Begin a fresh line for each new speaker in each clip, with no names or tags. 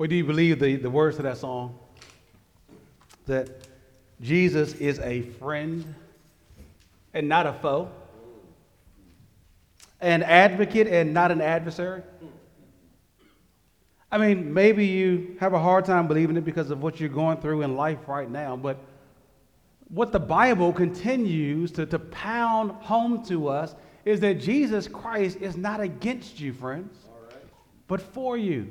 Or do you believe the, the words to that song? That Jesus is a friend and not a foe, an advocate and not an adversary? I mean, maybe you have a hard time believing it because of what you're going through in life right now, but what the Bible continues to, to pound home to us is that Jesus Christ is not against you, friends, but for you.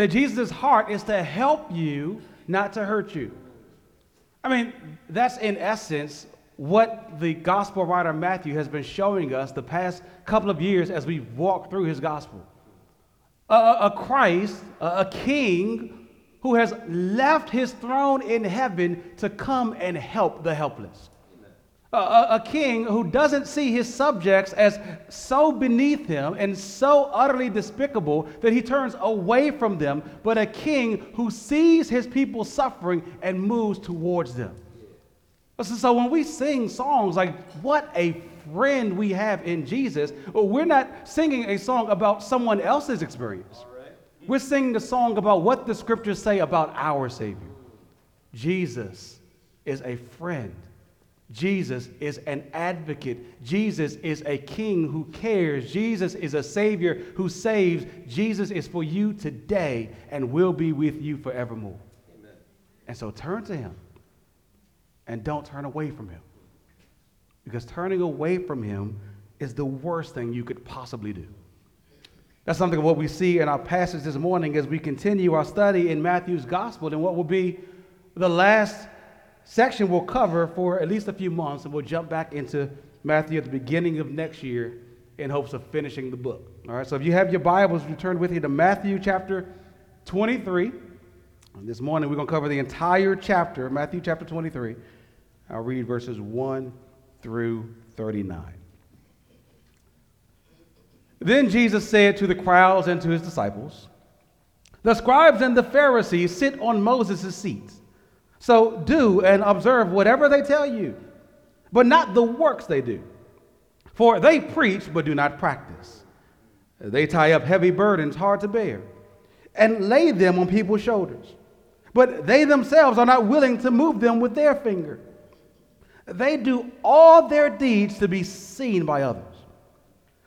That Jesus' heart is to help you, not to hurt you. I mean, that's in essence what the gospel writer Matthew has been showing us the past couple of years as we've walked through his gospel a, a Christ, a, a king who has left his throne in heaven to come and help the helpless. A, a, king who doesn't see his subjects as so beneath him and so utterly despicable that he turns away from them, but a king who sees his people suffering and moves towards them. So when we sing songs like, What a friend we have in Jesus, we're not singing a song about someone else's experience. We're singing a song about what the scriptures say about our Savior. Jesus is a friend. Jesus is an advocate. Jesus is a king who cares. Jesus is a savior who saves. Jesus is for you today and will be with you forevermore. Amen. And so turn to him and don't turn away from him. Because turning away from him is the worst thing you could possibly do. That's something of what we see in our passage this morning as we continue our study in Matthew's gospel and what will be the last section we'll cover for at least a few months, and we'll jump back into Matthew at the beginning of next year in hopes of finishing the book. All right, so if you have your Bibles, return with you to Matthew chapter 23. And this morning we're going to cover the entire chapter, Matthew chapter 23. I'll read verses 1 through 39. Then Jesus said to the crowds and to his disciples, The scribes and the Pharisees sit on Moses' seats. So do and observe whatever they tell you, but not the works they do. For they preach but do not practice. They tie up heavy burdens hard to bear and lay them on people's shoulders, but they themselves are not willing to move them with their finger. They do all their deeds to be seen by others.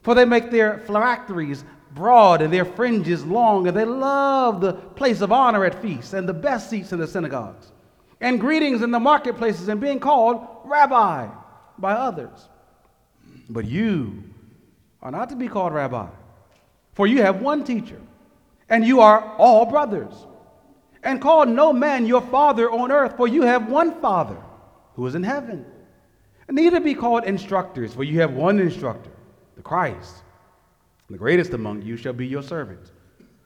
For they make their phylacteries broad and their fringes long, and they love the place of honor at feasts and the best seats in the synagogues, and greetings in the marketplaces, and being called rabbi by others. But you are not to be called rabbi, for you have one teacher, and you are all brothers. And call no man your father on earth, for you have one Father who is in heaven. And neither be called instructors, for you have one instructor, the Christ. The greatest among you shall be your servant.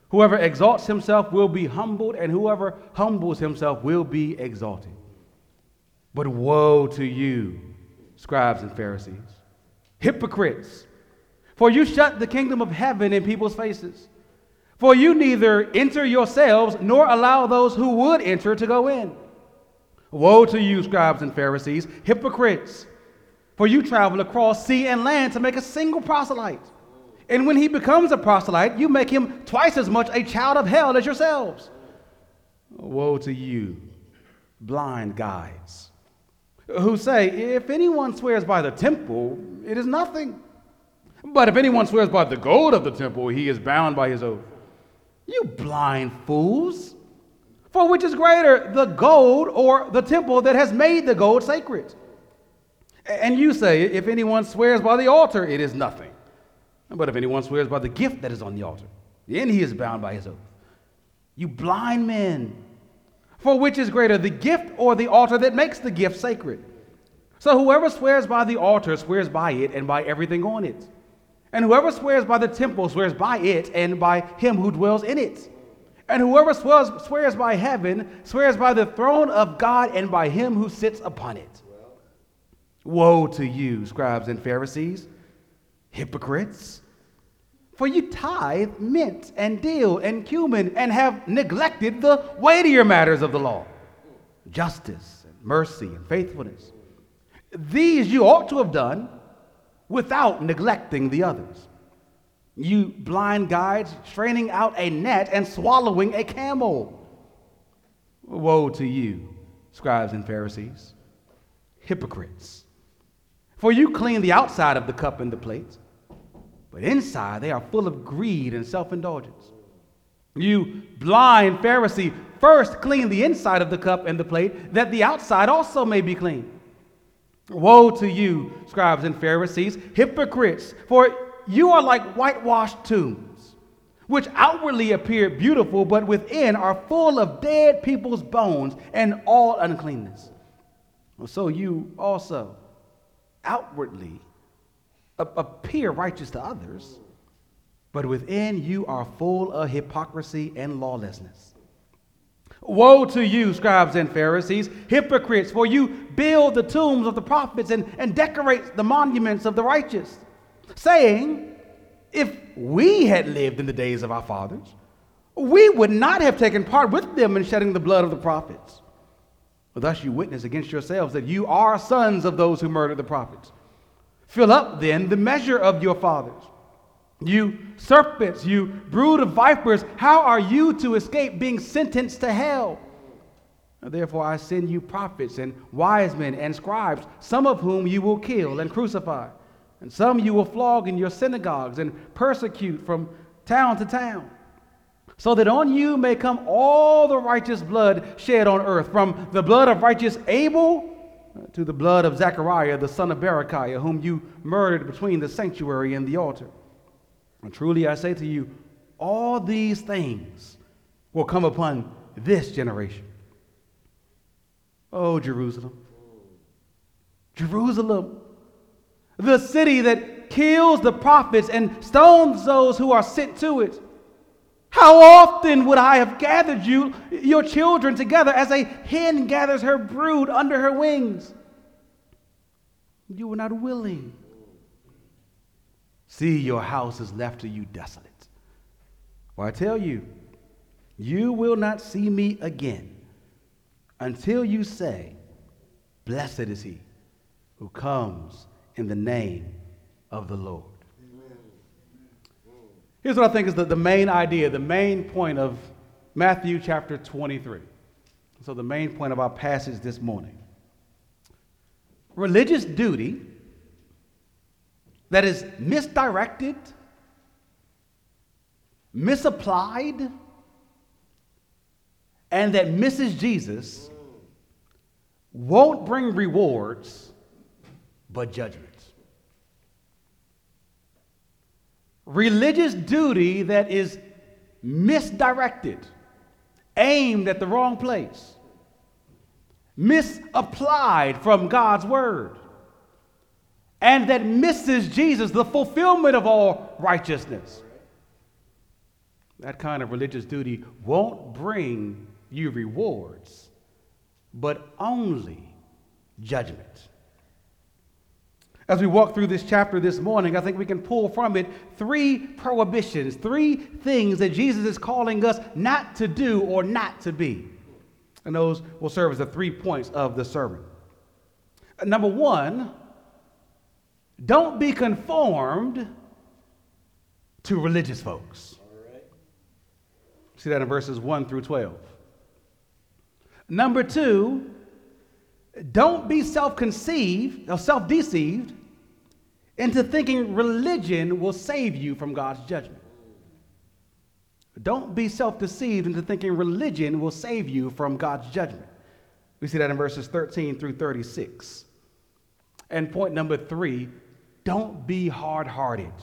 Whoever exalts himself will be humbled, and whoever humbles himself will be exalted. But woe to you, scribes and Pharisees, hypocrites! For you shut the kingdom of heaven in people's faces. For you neither enter yourselves nor allow those who would enter to go in. Woe to you, scribes and Pharisees, hypocrites! For you travel across sea and land to make a single proselyte. And when he becomes a proselyte, you make him twice as much a child of hell as yourselves. Woe to you, blind guides, who say, If anyone swears by the temple, it is nothing. But if anyone swears by the gold of the temple, he is bound by his oath. You blind fools! For which is greater, the gold or the temple that has made the gold sacred? And you say, if anyone swears by the altar, it is nothing. But if anyone swears by the gift that is on the altar, then he is bound by his oath. You blind men, for which is greater, the gift or the altar that makes the gift sacred? So whoever swears by the altar swears by it and by everything on it. And whoever swears by the temple swears by it and by him who dwells in it. And whoever swears, swears by heaven swears by the throne of God and by him who sits upon it. Woe to you, scribes and Pharisees, hypocrites! For you tithe mint and dill and cumin and have neglected the weightier matters of the law justice and mercy and faithfulness. These you ought to have done without neglecting the others. You blind guides, straining out a net and swallowing a camel. Woe to you, scribes and Pharisees, hypocrites! For you clean the outside of the cup and the plate, but inside they are full of greed and self indulgence. You blind Pharisee, first clean the inside of the cup and the plate, that the outside also may be clean. Woe to you, scribes and Pharisees, hypocrites, for you are like whitewashed tombs, which outwardly appear beautiful, but within are full of dead people's bones and all uncleanness. So you also outwardly appear righteous to others, but within you are full of hypocrisy and lawlessness. Woe to you, scribes and Pharisees, hypocrites, for you build the tombs of the prophets and, and decorate the monuments of the righteous, saying, If we had lived in the days of our fathers, we would not have taken part with them in shedding the blood of the prophets. Thus you witness against yourselves that you are sons of those who murdered the prophets. Fill up then the measure of your fathers. You serpents, you brood of vipers, how are you to escape being sentenced to hell? Therefore, I send you prophets and wise men and scribes, some of whom you will kill and crucify, and some you will flog in your synagogues and persecute from town to town, so that on you may come all the righteous blood shed on earth, from the blood of righteous Abel to the blood of Zechariah, the son of Berechiah, whom you murdered between the sanctuary and the altar. And truly I say to you, all these things will come upon this generation. Oh, Jerusalem. Jerusalem, the city that kills the prophets and stones those who are sent to it. How often would I have gathered you, your children, together as a hen gathers her brood under her wings? You were not willing. See, your house is left to you desolate. For I tell you, you will not see me again until you say, Blessed is he who comes in the name of the Lord. Here's what I think is the, the main idea, the main point of Matthew chapter 23. So, the main point of our passage this morning. Religious duty that is misdirected, misapplied, and that misses Jesus won't bring rewards but judgments. Religious duty that is misdirected, aimed at the wrong place, misapplied from God's word and that misses Jesus, the fulfillment of all righteousness. That kind of religious duty won't bring you rewards, but only judgment. As we walk through this chapter this morning, I think we can pull from it three prohibitions, three things that Jesus is calling us not to do or not to be. And those will serve as the three points of the sermon. Number one, don't be conformed to religious folks. See that in verses 1 through 12. Number two, don't be self conceived or self deceived into thinking religion will save you from God's judgment. Don't be self deceived into thinking religion will save you from God's judgment. We see that in verses 13 through 36. And point number three, don't be hard hearted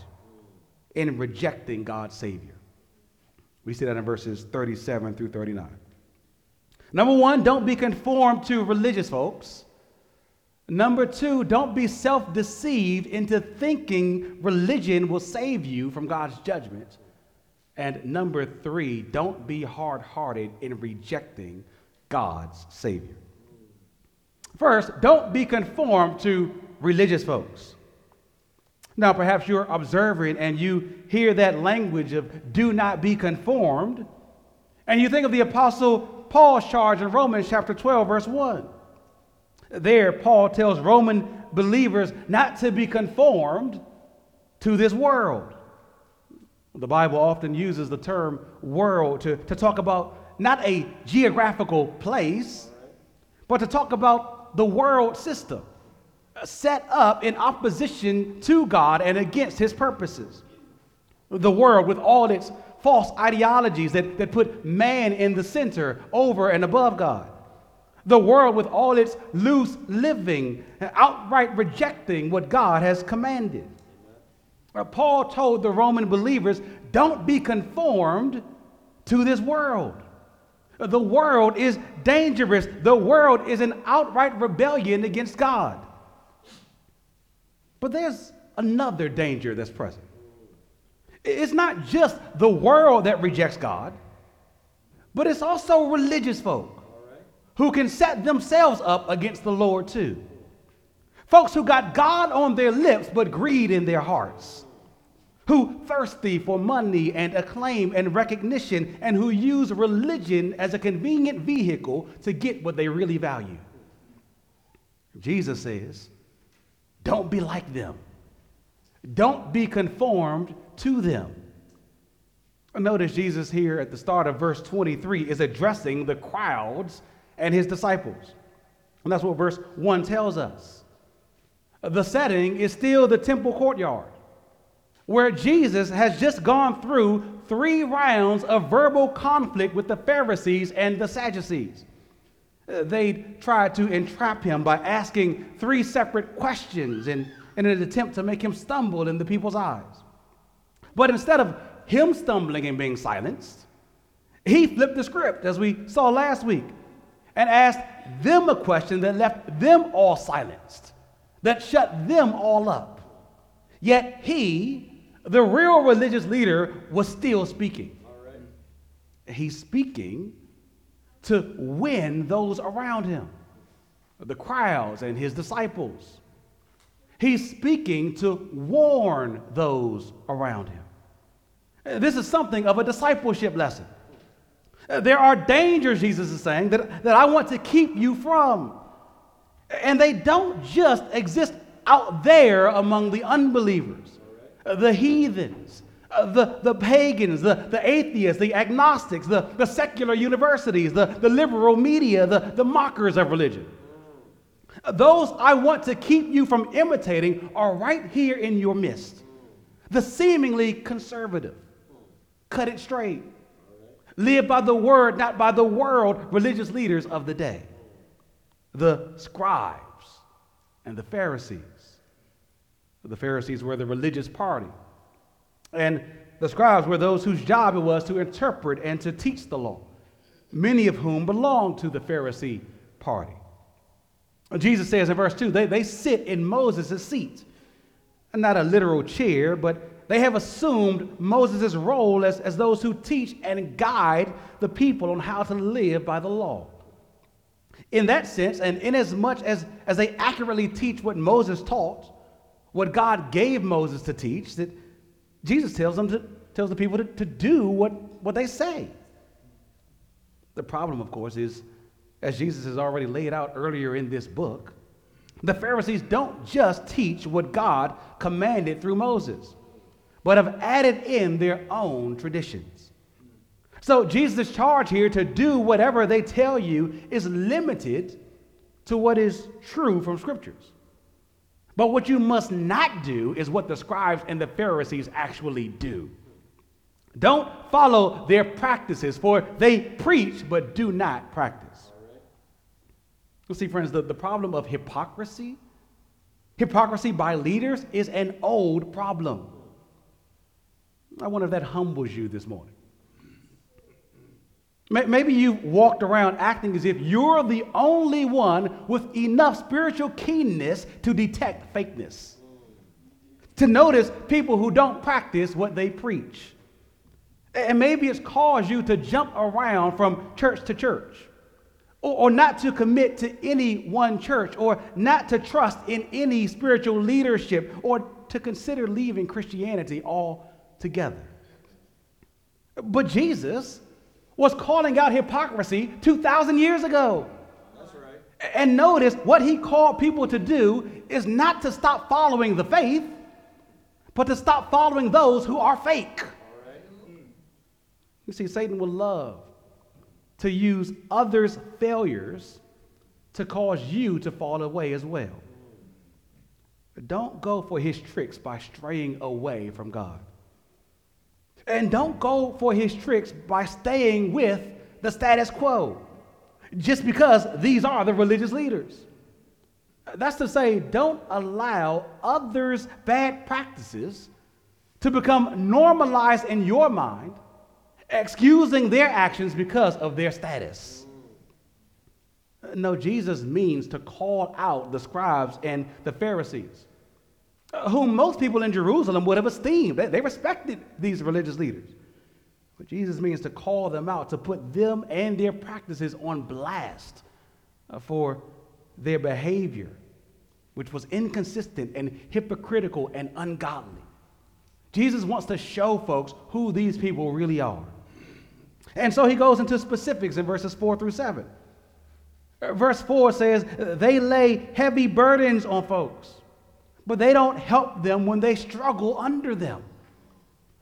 in rejecting God's Savior. We see that in verses 37 through 39. Number one, don't be conformed to religious folks. Number two, don't be self deceived into thinking religion will save you from God's judgment. And number three, don't be hard hearted in rejecting God's Savior. First, don't be conformed to religious folks. Now, perhaps you're observing and you hear that language of do not be conformed, and you think of the Apostle Paul's charge in Romans chapter 12, verse 1. There, Paul tells Roman believers not to be conformed to this world. The Bible often uses the term world to, to talk about not a geographical place, but to talk about the world system set up in opposition to God and against his purposes. The world, with all its false ideologies that, that put man in the center over and above God. The world, with all its loose living, and outright rejecting what God has commanded. Uh, Paul told the Roman believers, don't be conformed to this world. The world is dangerous. The world is an outright rebellion against God. But there's another danger that's present. It's not just the world that rejects God, but it's also religious folk who can set themselves up against the Lord too. Folks who got God on their lips but greed in their hearts, who thirsty for money and acclaim and recognition, and who use religion as a convenient vehicle to get what they really value. Jesus says, don't be like them. Don't be conformed to them. Notice Jesus here at the start of verse 23 is addressing the crowds and his disciples. And that's what verse 1 tells us. The setting is still the temple courtyard, where Jesus has just gone through three rounds of verbal conflict with the Pharisees and the Sadducees. They tried to entrap him by asking three separate questions in, in an attempt to make him stumble in the people's eyes. But instead of him stumbling and being silenced, he flipped the script, as we saw last week, and asked them a question that left them all silenced that shut them all up. Yet he, the real religious leader, was still speaking. He's speaking to win those around him, the crowds and his disciples. He's speaking to warn those around him. This is something of a discipleship lesson. Uh, there are dangers, Jesus is saying, that, that I want to keep you from. And they don't just exist out there among the unbelievers, uh, the heathens, uh, the, the pagans, the, the atheists, the agnostics, the, the secular universities, the, the liberal media, the, the mockers of religion. Those I want to keep you from imitating are right here in your midst. The seemingly conservative, cut it straight, live by the word, not by the world, religious leaders of the day the scribes and the Pharisees. The Pharisees were the religious party. And the scribes were those whose job it was to interpret and to teach the law, many of whom belonged to the Pharisee party. Jesus says in verse 2 they, they sit in Moses' seat, not a literal chair, but they have assumed Moses' role as, as those who teach and guide the people on how to live by the law in that sense, and in as much as, as they accurately teach what Moses taught, what God gave Moses to teach, that Jesus tells them to, tells the people to, to do what, what they say. The problem, of course, is, as Jesus has already laid out earlier in this book, the Pharisees don't just teach what God commanded through Moses, but have added in their own traditions. So Jesus' charge here to do whatever they tell you is limited to what is true from scriptures. But what you must not do is what the scribes and the Pharisees actually do. Don't follow their practices, for they preach but do not practice. You see, friends, the, the problem of hypocrisy, hypocrisy by leaders, is an old problem. I wonder if that humbles you this morning. Maybe you walked around acting as if you're the only one with enough spiritual keenness to detect fakeness, to notice people who don't practice what they preach. And maybe it's caused you to jump around from church to church, or, or not to commit to any one church, or not to trust in any spiritual leadership, or to consider leaving Christianity altogether. But Jesus, was calling out hypocrisy 2,000 years ago. That's right. And notice what he called people to do is not to stop following the faith, but to stop following those who are fake. You see, Satan will love to use others' failures to cause you to fall away as well. Don't go for his tricks by straying away from God. And don't go for his tricks by staying with the status quo just because these are the religious leaders. That's to say, don't allow others' bad practices to become normalized in your mind, excusing their actions because of their status. No, Jesus means to call out the scribes and the Pharisees, whom most people in Jerusalem would have esteemed. They respected these religious leaders. But Jesus means to call them out, to put them and their practices on blast for their behavior, which was inconsistent and hypocritical and ungodly. Jesus wants to show folks who these people really are. And so he goes into specifics in verses 4 through 7. Uh, verse 4 says, They lay heavy burdens on folks, but they don't help them when they struggle under them.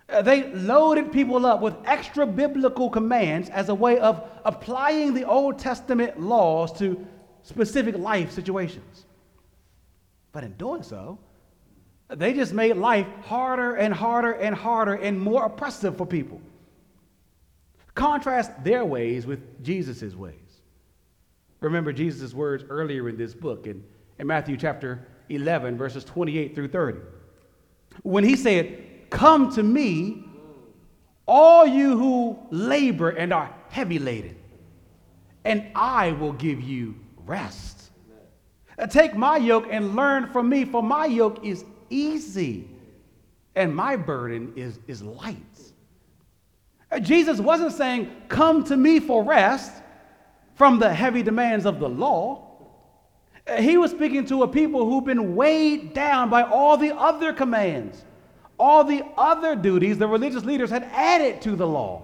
Uh, they loaded people up with extra biblical commands as a way of applying the Old Testament laws to specific life situations. But in doing so, they just made life harder and harder and harder and more oppressive for people. Contrast their ways with Jesus' ways. Remember Jesus' words earlier in this book in, in Matthew chapter 11, verses 28 through 30. When he said, Come to me, all you who labor and are heavy laden, and I will give you rest. Take my yoke and learn from me, for my yoke is easy and my burden is, is light. Uh, Jesus wasn't saying, Come to me for rest from the heavy demands of the law. He was speaking to a people who've been weighed down by all the other commands, all the other duties the religious leaders had added to the law.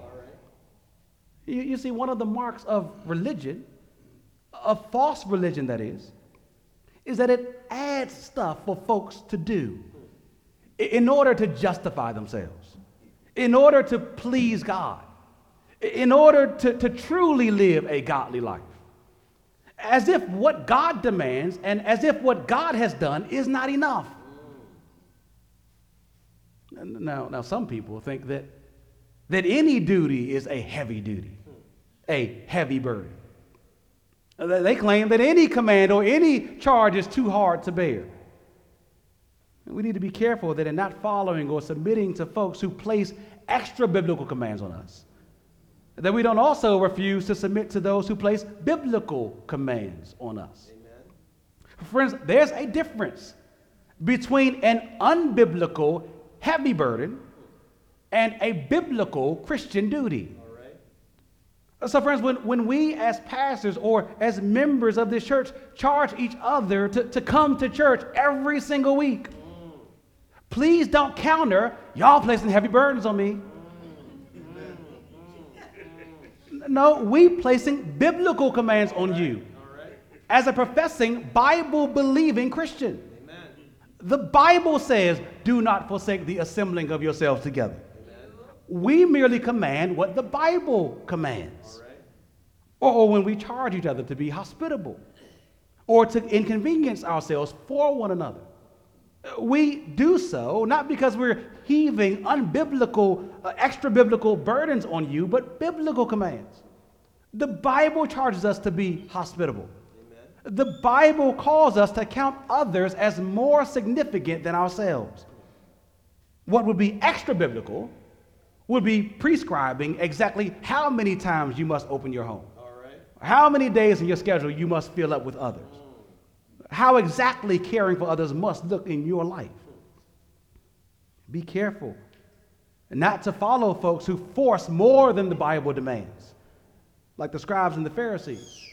You, you see, one of the marks of religion, of false religion that is, is that it adds stuff for folks to do in order to justify themselves, in order to please God, in order to, to truly live a godly life. As if what God demands and as if what God has done is not enough. Now, now some people think that, that any duty is a heavy duty, a heavy burden. They claim that any command or any charge is too hard to bear. We need to be careful that in not following or submitting to folks who place extra biblical commands on us, that we don't also refuse to submit to those who place biblical commands on us. Amen. Friends, there's a difference between an unbiblical heavy burden and a biblical Christian duty. So, friends, when, when we as pastors or as members of this church charge each other to, to come to church every single week, mm. please don't counter y'all placing heavy burdens on me. No, we placing biblical commands on you as a professing Bible believing Christian. The Bible says, do not forsake the assembling of yourselves together. We merely command what the Bible commands. Right. Or, or when we charge each other to be hospitable or to inconvenience ourselves for one another. We do so not because we're heaving unbiblical, uh, extra biblical burdens on you, but biblical commands. The Bible charges us to be hospitable. Amen. The Bible calls us to count others as more significant than ourselves. What would be extra biblical would be prescribing exactly how many times you must open your home, how many days in your schedule you must fill up with others, how exactly caring for others must look in your life. Be careful not to follow folks who force more than the Bible demands, like the scribes and the Pharisees.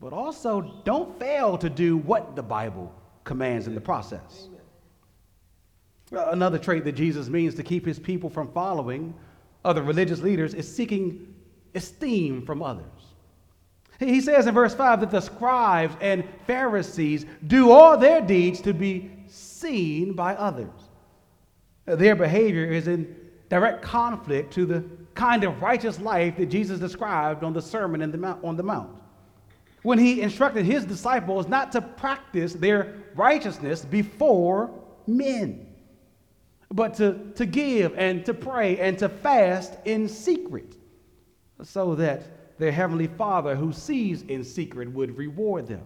But also, don't fail to do what the Bible commands in the process. Another trait that Jesus means to keep his people from following other religious leaders is seeking esteem from others. He says in verse 5 that the scribes and Pharisees do all their deeds to be seen by others. Their behavior is in direct conflict to the kind of righteous life that Jesus described on the Sermon on the Mount. When he instructed his disciples not to practice their righteousness before men, but to, to give and to pray and to fast in secret, so that their heavenly Father who sees in secret would reward them.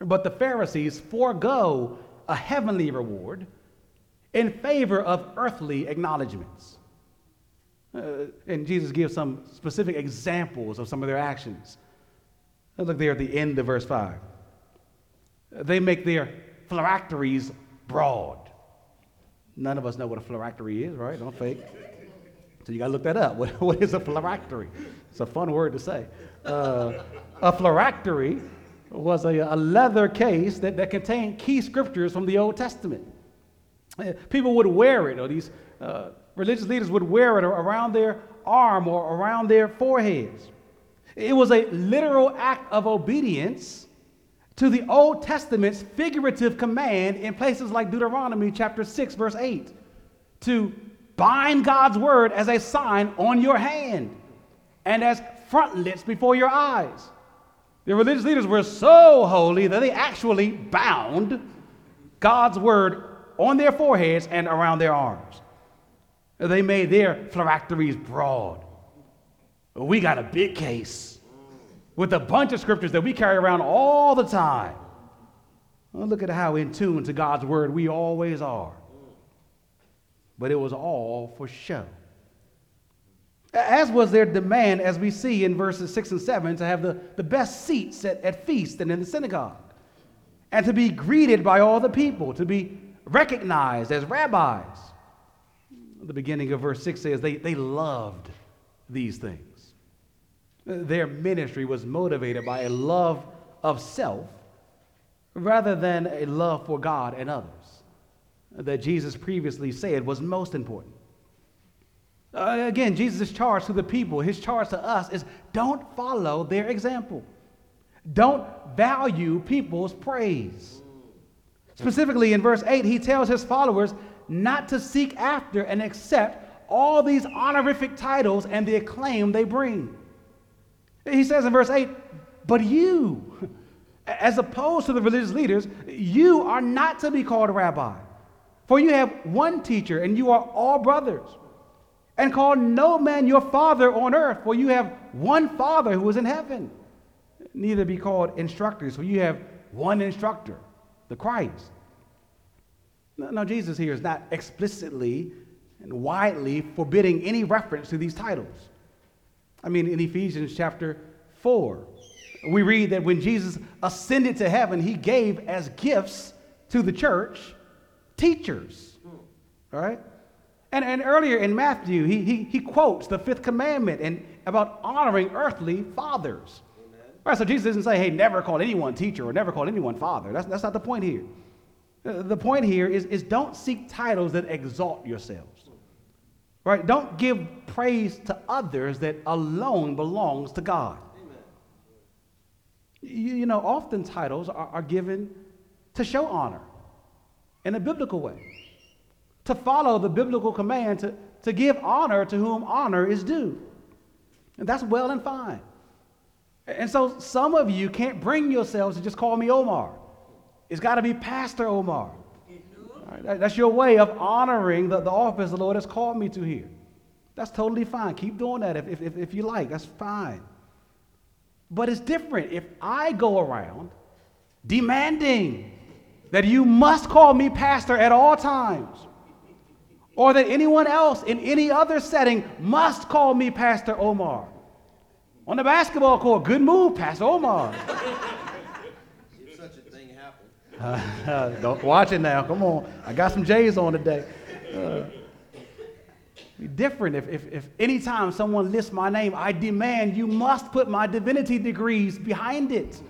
But the Pharisees forego a heavenly reward in favor of earthly acknowledgments. Uh, and Jesus gives some specific examples of some of their actions. Look there at the end of verse 5. They make their phylacteries broad. None of us know what a phylactery is, right? Don't fake. So you got to look that up. What, what is a phylactery? It's a fun word to say. Uh, a phylactery was a, a leather case that, that contained key scriptures from the Old Testament. Uh, people would wear it, or these uh, religious leaders would wear it around their arm or around their foreheads. It was a literal act of obedience to the Old Testament's figurative command in places like Deuteronomy chapter 6, verse 8, to bind God's word as a sign on your hand and as frontlets before your eyes. The religious leaders were so holy that they actually bound God's word on their foreheads and around their arms. They made their phylacteries broad. We got a big case with a bunch of scriptures that we carry around all the time. Well, look at how in tune to God's word we always are. But it was all for show as was their demand, as we see in verses 6 and 7, to have the, the best seats at, at feast and in the synagogue, and to be greeted by all the people, to be recognized as rabbis. The beginning of verse 6 says they, they loved these things. Their ministry was motivated by a love of self rather than a love for God and others that Jesus previously said was most important. Uh, again, Jesus' charge to the people, his charge to us is don't follow their example. Don't value people's praise. Specifically in verse 8, he tells his followers not to seek after and accept all these honorific titles and the acclaim they bring. He says in verse 8, but you, as opposed to the religious leaders, you are not to be called a rabbi, for you have one teacher and you are all brothers and call no man your father on earth, for you have one father who is in heaven. Neither be called instructors, for you have one instructor, the Christ. Now, Jesus here is not explicitly and widely forbidding any reference to these titles. I mean, in Ephesians chapter 4, we read that when Jesus ascended to heaven, he gave as gifts to the church teachers. All right? And, and earlier in Matthew, he, he, he quotes the fifth commandment and about honoring earthly fathers. Amen. Right, so Jesus doesn't say, hey, never call anyone teacher or never call anyone father. That's, that's not the point here. The point here is, is don't seek titles that exalt yourselves. Right? Don't give praise to others that alone belongs to God. You, you, know, often titles are, are given to show honor in a biblical way to follow the biblical command to, to give honor to whom honor is due. And that's well and fine. And so some of you can't bring yourselves to just call me Omar. It's got to be Pastor Omar. Right, that's your way of honoring the, the office the Lord has called me to here. That's totally fine. Keep doing that if, if, if you like. That's fine. But it's different if I go around demanding that you must call me pastor at all times or that anyone else in any other setting must call me Pastor Omar. On the basketball court, good move, Pastor Omar.
if such a thing happened.
Uh, don't watch it now. Come on. I got some J's on today. Uh, be different if, if, if anytime someone lists my name, I demand you must put my divinity degrees behind it.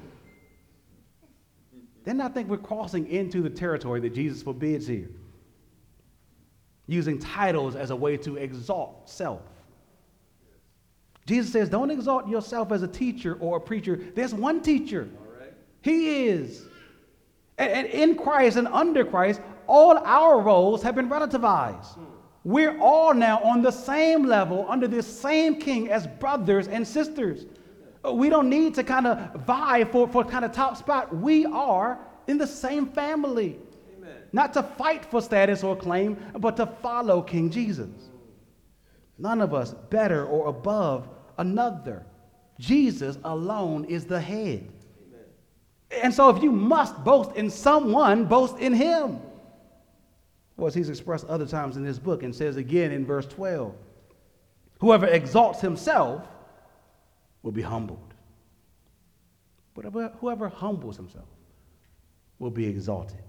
Then I think we're crossing into the territory that Jesus forbids here using titles as a way to exalt self. Jesus says, Don't exalt yourself as a teacher or a preacher. There's one teacher. He is. And, and, in Christ and under Christ, all our roles have been relativized. We're all now on the same level under this same king as brothers and sisters. Uh, we don't need to kind of vie for, for kind of top spot. We are in the same family.
Amen.
Not to fight for status or claim, but to follow King Jesus. None of us better or above another. Jesus alone is the head. And so if you must boast in someone, boast in him. Or as he's expressed other times in this book and says again in verse 12 whoever exalts himself will be humbled. But whoever humbles himself will be exalted.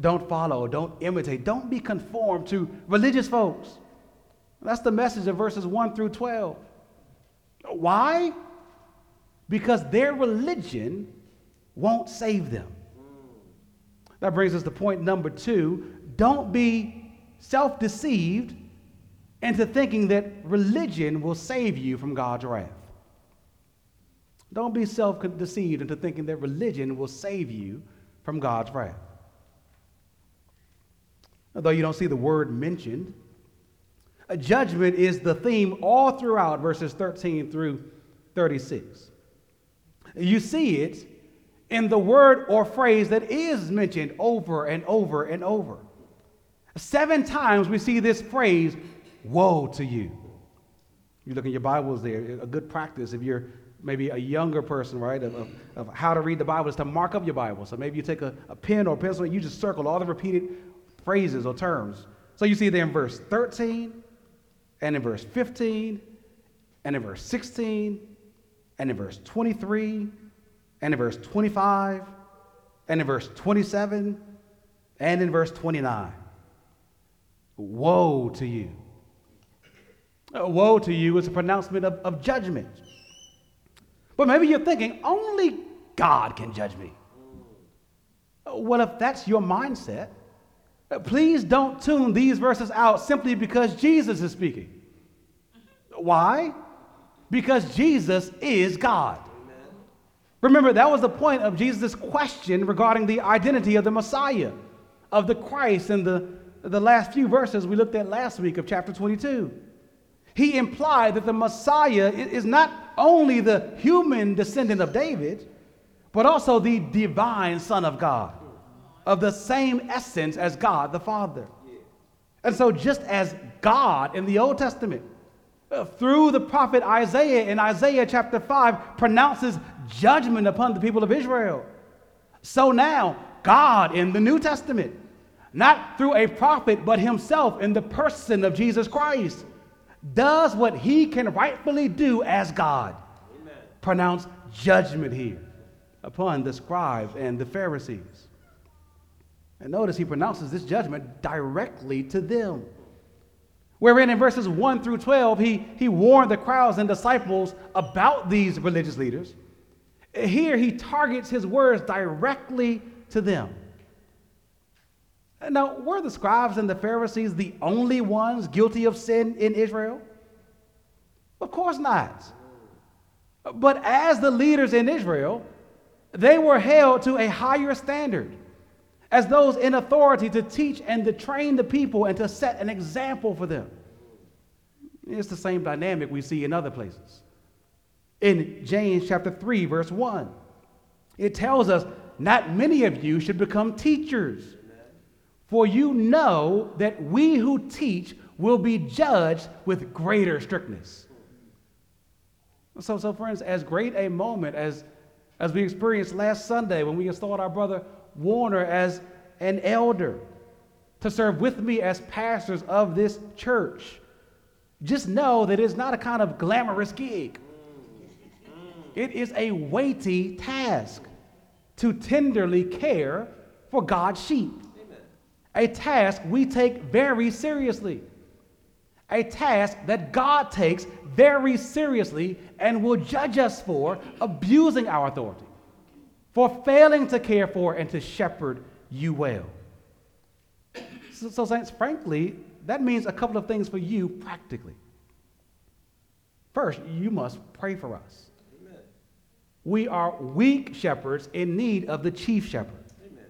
Don't follow, don't imitate, don't be conformed to religious folks. That's the message of verses 1 through 12. Why? Because their religion won't save them. That brings us to point number two. Don't be self deceived into thinking that religion will save you from God's wrath. Don't be self deceived into thinking that religion will save you from God's wrath. Although you don't see the word mentioned, a judgment is the theme all throughout verses 13 through 36. You see it in the word or phrase that is mentioned over and over and over. Seven times we see this phrase, woe to you. You look in your Bibles there, a good practice if you're maybe a younger person, right, of, of, of, how to read the Bible is to mark up your Bible. So maybe you take a, a pen or pencil and you just circle all the repeated phrases or terms. So you see there in verse 13, and in verse 15, and in verse 16, and in verse 23, and in verse 25, and in verse 27, and in verse 29. Woe to you. Uh, woe to you is a pronouncement of, of judgment. But maybe you're thinking, only God can judge me. Uh, well, if that's your mindset, please don't tune these verses out simply because Jesus is speaking. Why? Because Jesus is God. Remember, that was the point of Jesus' question regarding the identity of the Messiah, of the Christ in the, the last few verses we looked at last week of chapter 22. He implied that the Messiah is not only the human descendant of David, but also the divine Son of God, of the same essence as God the Father. And so, just as God in the Old Testament uh, through the prophet Isaiah in Isaiah chapter 5 pronounces judgment upon the people of Israel. So now, God in the New Testament, not through a prophet, but himself in the person of Jesus Christ, does what he can rightfully do as God Amen. pronounce judgment here upon the scribes and the Pharisees. And notice he pronounces this judgment directly to them. Wherein in verses 1 through 12, he, he warned the crowds and disciples about these religious leaders. Here, he targets his words directly to them. Now, were the scribes and the Pharisees the only ones guilty of sin in Israel? Of course not. But as the leaders in Israel, they were held to a higher standard as those in authority to teach and to train the people and to set an example for them. It's the same dynamic we see in other places. In James chapter 3, verse 1, it tells us, Not many of you should become teachers, for you know that we who teach will be judged with greater strictness. So, so friends, as great a moment as, as we experienced last Sunday when we installed our brother Warner as an elder to serve with me as pastors of this church. Just know that it's not a kind of glamorous gig. It is a weighty task to tenderly care for God's sheep. A task we take very seriously. A task that God takes very seriously and will judge us for abusing our authority for failing to care for and to shepherd you well. So, so, Saints, frankly, that means a couple of things for you practically. First, you must pray for us. Amen. We are weak shepherds in need of the chief shepherd. Amen.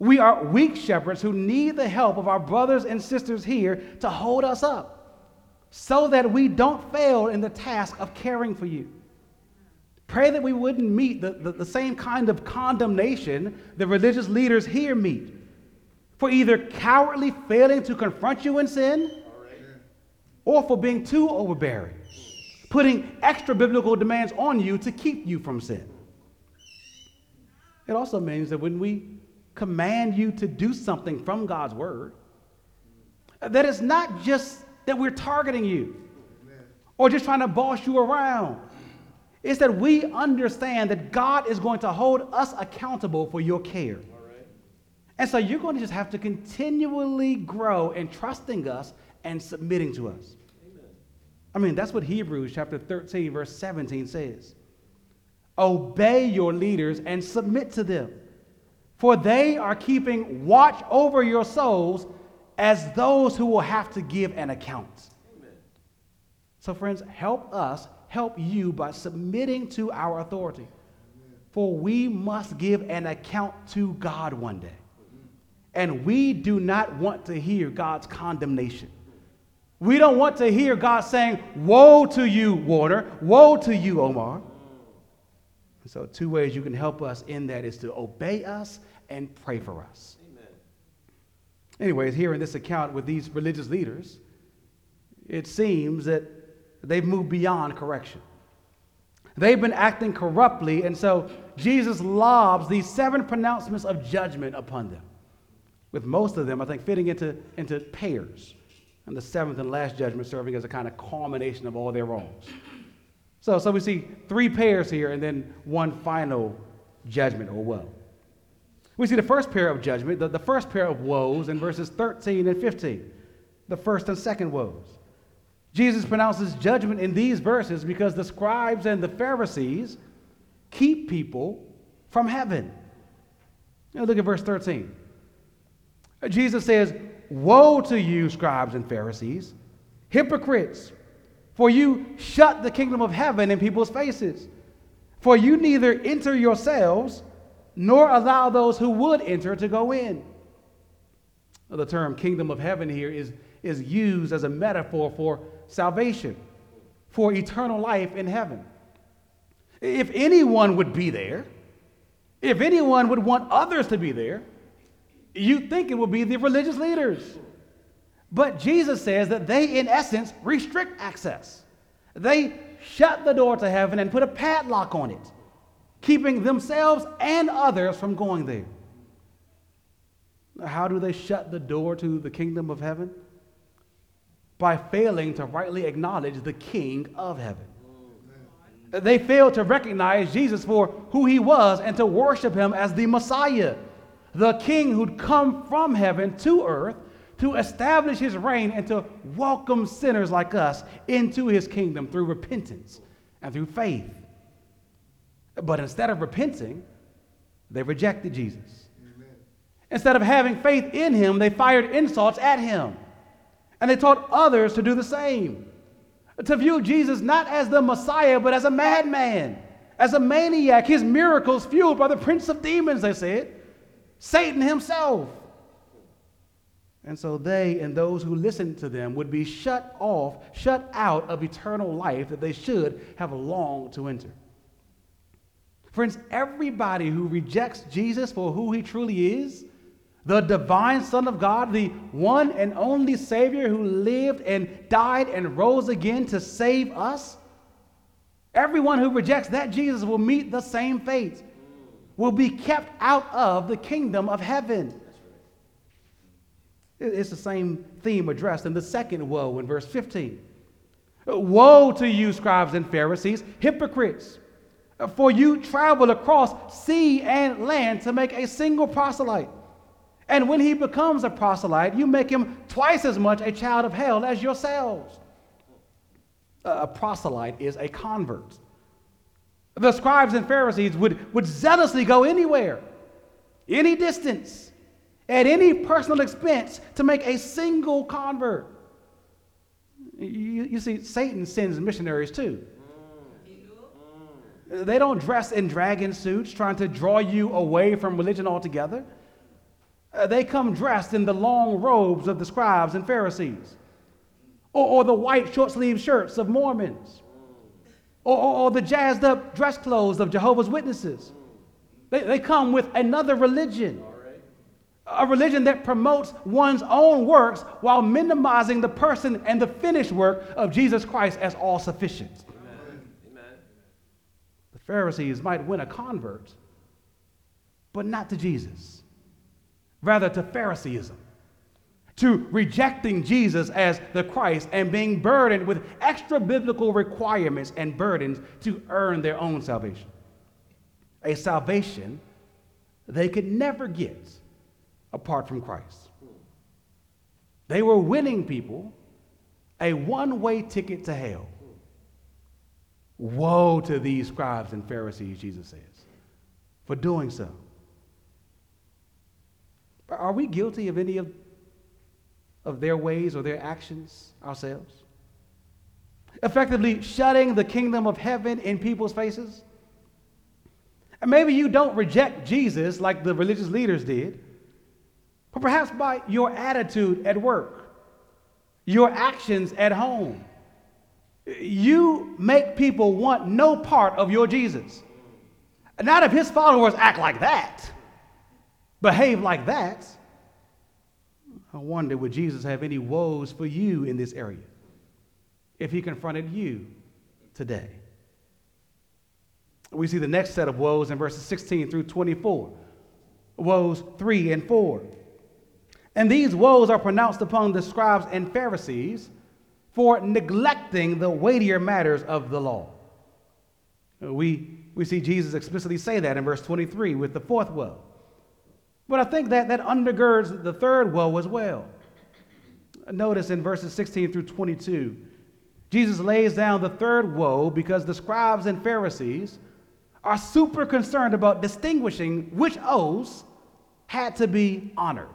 We are weak shepherds who need the help of our brothers and sisters here to hold us up so that we don't fail in the task of caring for you. Pray that we wouldn't meet the, the, the, same kind of condemnation the religious leaders here meet for either cowardly failing to confront you in sin or for being too overbearing, putting extra biblical demands on you to keep you from sin. It also means that when we command you to do something from God's word, that it's not just that we're targeting you or just trying to boss you around. It's that we understand that God is going to hold us accountable for your care. And so you're going to just have to continually grow in trusting us and submitting to us. Amen. I mean, that's what Hebrews chapter 13, verse 17 says. Obey your leaders and submit to them, for they are keeping watch over your souls as those who will have to give an account. Amen. So, friends, help us help you by submitting to our authority. For we must give an account to God one day. And we do not want to hear God's condemnation. We don't want to hear God saying, Woe to you, Warner. Woe to you, Omar. So, two ways you can help us in that is to obey us and pray for us. Amen. Anyways, here in this account with these religious leaders, it seems that They've moved beyond correction. They've been acting corruptly, and so Jesus lobs these seven pronouncements of judgment upon them, with most of them, I think, fitting into, into pairs, and the seventh and last judgment serving as a kind of culmination of all their wrongs. So, so we see three pairs here, and then one final judgment or woe. We see the first pair of judgment, the, the first pair of woes in verses 13 and 15, the first and second woes. Jesus pronounces judgment in these verses because the scribes and the Pharisees keep people from heaven. Now look at verse 13. Jesus says, Woe to you, scribes and Pharisees, hypocrites, for you shut the kingdom of heaven in people's faces. For you neither enter yourselves nor allow those who would enter to go in. The term kingdom of heaven here is, is used as a metaphor for salvation, for eternal life in heaven. If anyone would be there, if anyone would want others to be there, you'd think it would be the religious leaders. But Jesus says that they, in essence, restrict access. They shut the door to heaven and put a padlock on it, keeping themselves and others from going there. How do they shut the door to the kingdom of heaven? By failing to rightly acknowledge the King of heaven. They failed to recognize Jesus for who he was and to worship him as the Messiah, the King who'd come from heaven to earth to establish his reign and to welcome sinners like us into his kingdom through repentance and through faith. But instead of repenting, they rejected Jesus. Amen. Instead of having faith in him, they fired insults at him. And they taught others to do the same. To view Jesus not as the Messiah, but as a madman, as a maniac, his miracles fueled by the prince of demons, they said, Satan himself. And so they and those who listened to them would be shut off, shut out of eternal life that they should have longed to enter. Friends, everybody who rejects Jesus for who he truly is the divine Son of God, the one and only Savior who lived and died and rose again to save us. Everyone who rejects that Jesus will meet the same fate, will be kept out of the kingdom of heaven. It's the same theme addressed in the second woe in verse 15. Woe to you, scribes and Pharisees, hypocrites! For you travel across sea and land to make a single proselyte. And when he becomes a proselyte, you make him twice as much a child of hell as yourselves. A proselyte is a convert. The scribes and Pharisees would, would zealously go anywhere, any distance, at any personal expense to make a single convert. You, you see, Satan sends missionaries too. They don't dress in dragon suits trying to draw you away from religion altogether. Uh, they come dressed in the long robes of the scribes and Pharisees, or, or the white short sleeved shirts of Mormons, or, or, or, the jazzed up dress clothes of Jehovah's Witnesses. They, they come with another religion, a religion that promotes one's own works while minimizing the person and the finished work of Jesus Christ as all sufficient. The Pharisees might win a convert, but not to Jesus rather to Phariseeism, to rejecting Jesus as the Christ and being burdened with extra biblical requirements and burdens to earn their own salvation. A salvation they could never get apart from Christ. They were winning people a one way ticket to hell. Woe to these scribes and Pharisees, Jesus says, for doing so. Are we guilty of any of, of their ways or their actions ourselves? Effectively shutting the kingdom of heaven in people's faces? And maybe you don't reject Jesus like the religious leaders did, but perhaps by your attitude at work, your actions at home, you make people want no part of your Jesus. Not if his followers act like that behave like that, I wonder would Jesus have any woes for you in this area if he confronted you today? We see the next set of woes in verses 16 through 24. Woes 3 and 4. And these woes are pronounced upon the scribes and Pharisees for neglecting the weightier matters of the law. We, we see Jesus explicitly say that in verse 23 with the fourth woe. But I think that that undergirds the third woe as well. Notice in verses 16 through 22, Jesus lays down the third woe because the scribes and Pharisees are super concerned about distinguishing which oaths had to be honored,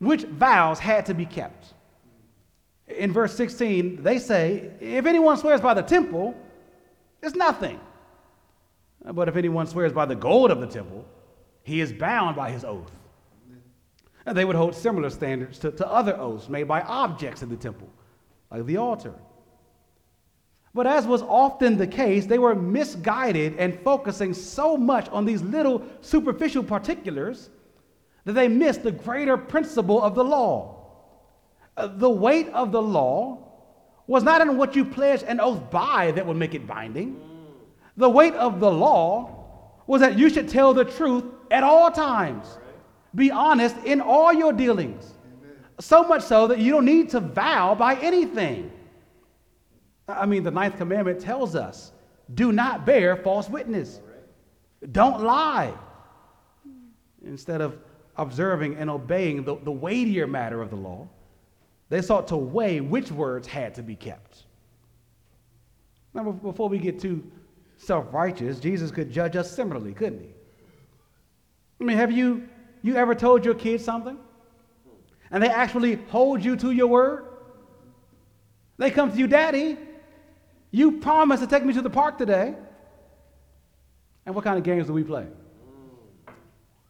which vows had to be kept. In verse 16, they say, if anyone swears by the temple, it's nothing. But if anyone swears by the gold of the temple, he is bound by his oath. And they would hold similar standards to, to other oaths made by objects in the temple, like the altar. But as was often the case, they were misguided and focusing so much on these little superficial particulars that they missed the greater principle of the law. Uh, the weight of the law was not in what you pledged an oath by that would make it binding. The weight of the law was that you should tell the truth at all times. Be honest in all your dealings. So much so that you don't need to vow by anything. I mean, the ninth commandment tells us do not bear false witness, don't lie. Instead of observing and obeying the, the weightier matter of the law, they sought to weigh which words had to be kept. Now, before we get too self righteous, Jesus could judge us similarly, couldn't he? I mean, have you, you ever told your kids something? And they actually hold you to your word? They come to you, Daddy, you promised to take me to the park today. And what kind of games do we play?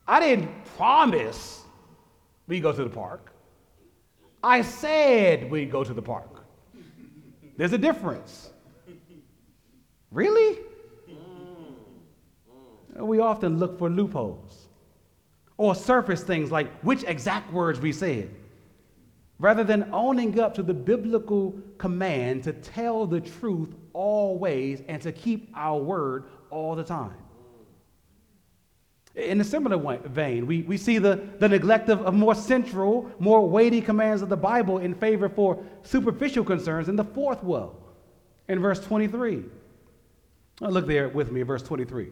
I didn't promise we'd go to the park. I said we'd go to the park. There's a difference. Really? We often look for loopholes or surface things like which exact words we said, rather than owning up to the biblical command to tell the truth always and to keep our word all the time. In a similar vein, we, we see the, the neglect of, of more central, more weighty commands of the Bible in favor for superficial concerns in the fourth woe, in verse 23. Look there with me, verse 23.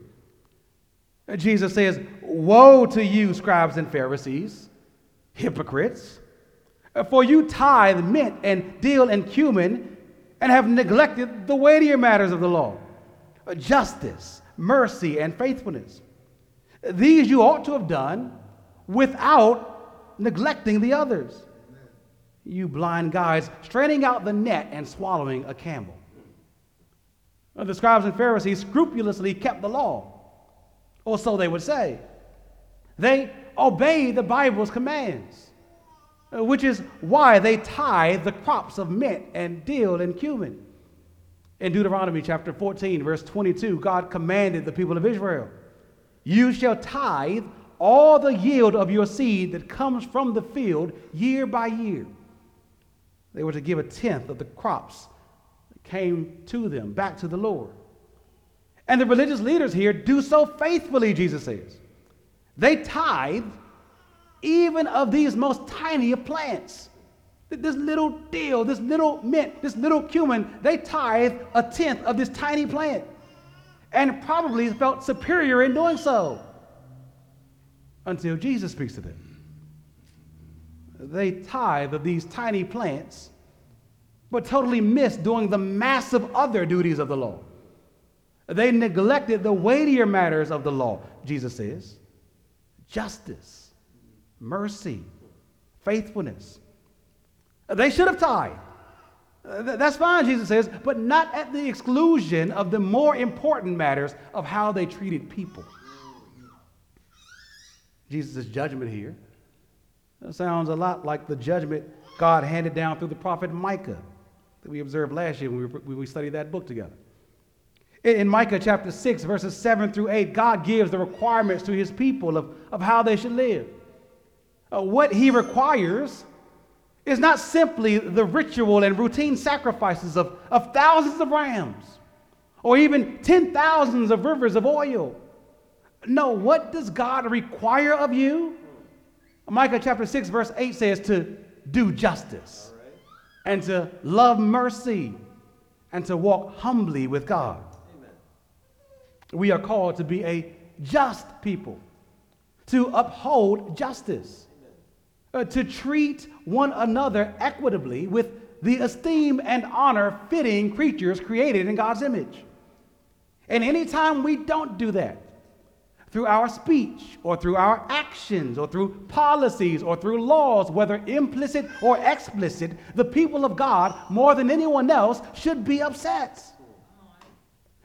Jesus says, Woe to you, scribes and Pharisees, hypocrites, for you tithe mint and dill in cumin and have neglected the weightier matters of the law justice, mercy, and faithfulness. These you ought to have done without neglecting the others. You blind guides, straining out the gnat and swallowing a camel. The scribes and Pharisees scrupulously kept the law or so they would say. They obey the Bible's commands, uh, which is why they tithe the crops of mint and dill and cumin. In Deuteronomy chapter 14, verse 22, God commanded the people of Israel, You shall tithe all the yield of your seed that comes from the field year by year. They were to give a tenth of the crops that came to them back to the Lord. And the religious leaders here do so faithfully, Jesus says. They tithe even of these most tiny of plants. This little dill, this little mint, this little cumin, they tithe a tenth of this tiny plant and probably felt superior in doing so until Jesus speaks to them. They tithe of these tiny plants, but totally miss doing the massive other duties of the law. They neglected the weightier matters of the law, Jesus says justice, mercy, faithfulness. They should have tithed. That's fine, Jesus says, but not at the exclusion of the more important matters of how they treated people. Jesus' judgment here sounds a lot like the judgment God handed down through the prophet Micah that we observed last year when we, when we studied that book together. In Micah chapter 6, verses 7 through 8, God gives the requirements to his people of, of how they should live. Uh, what he requires is not simply the ritual and routine sacrifices of, of thousands of rams or even ten thousands of rivers of oil. No, what does God require of you? Micah chapter 6, verse 8 says to do justice and to love mercy and to walk humbly with God. We are called to be a just people, to uphold justice, uh, to treat one another equitably with the esteem and honor fitting creatures created in God's image. And anytime we don't do that, through our speech or through our actions or through policies or through laws, whether implicit or explicit, the people of God, more than anyone else, should be upset.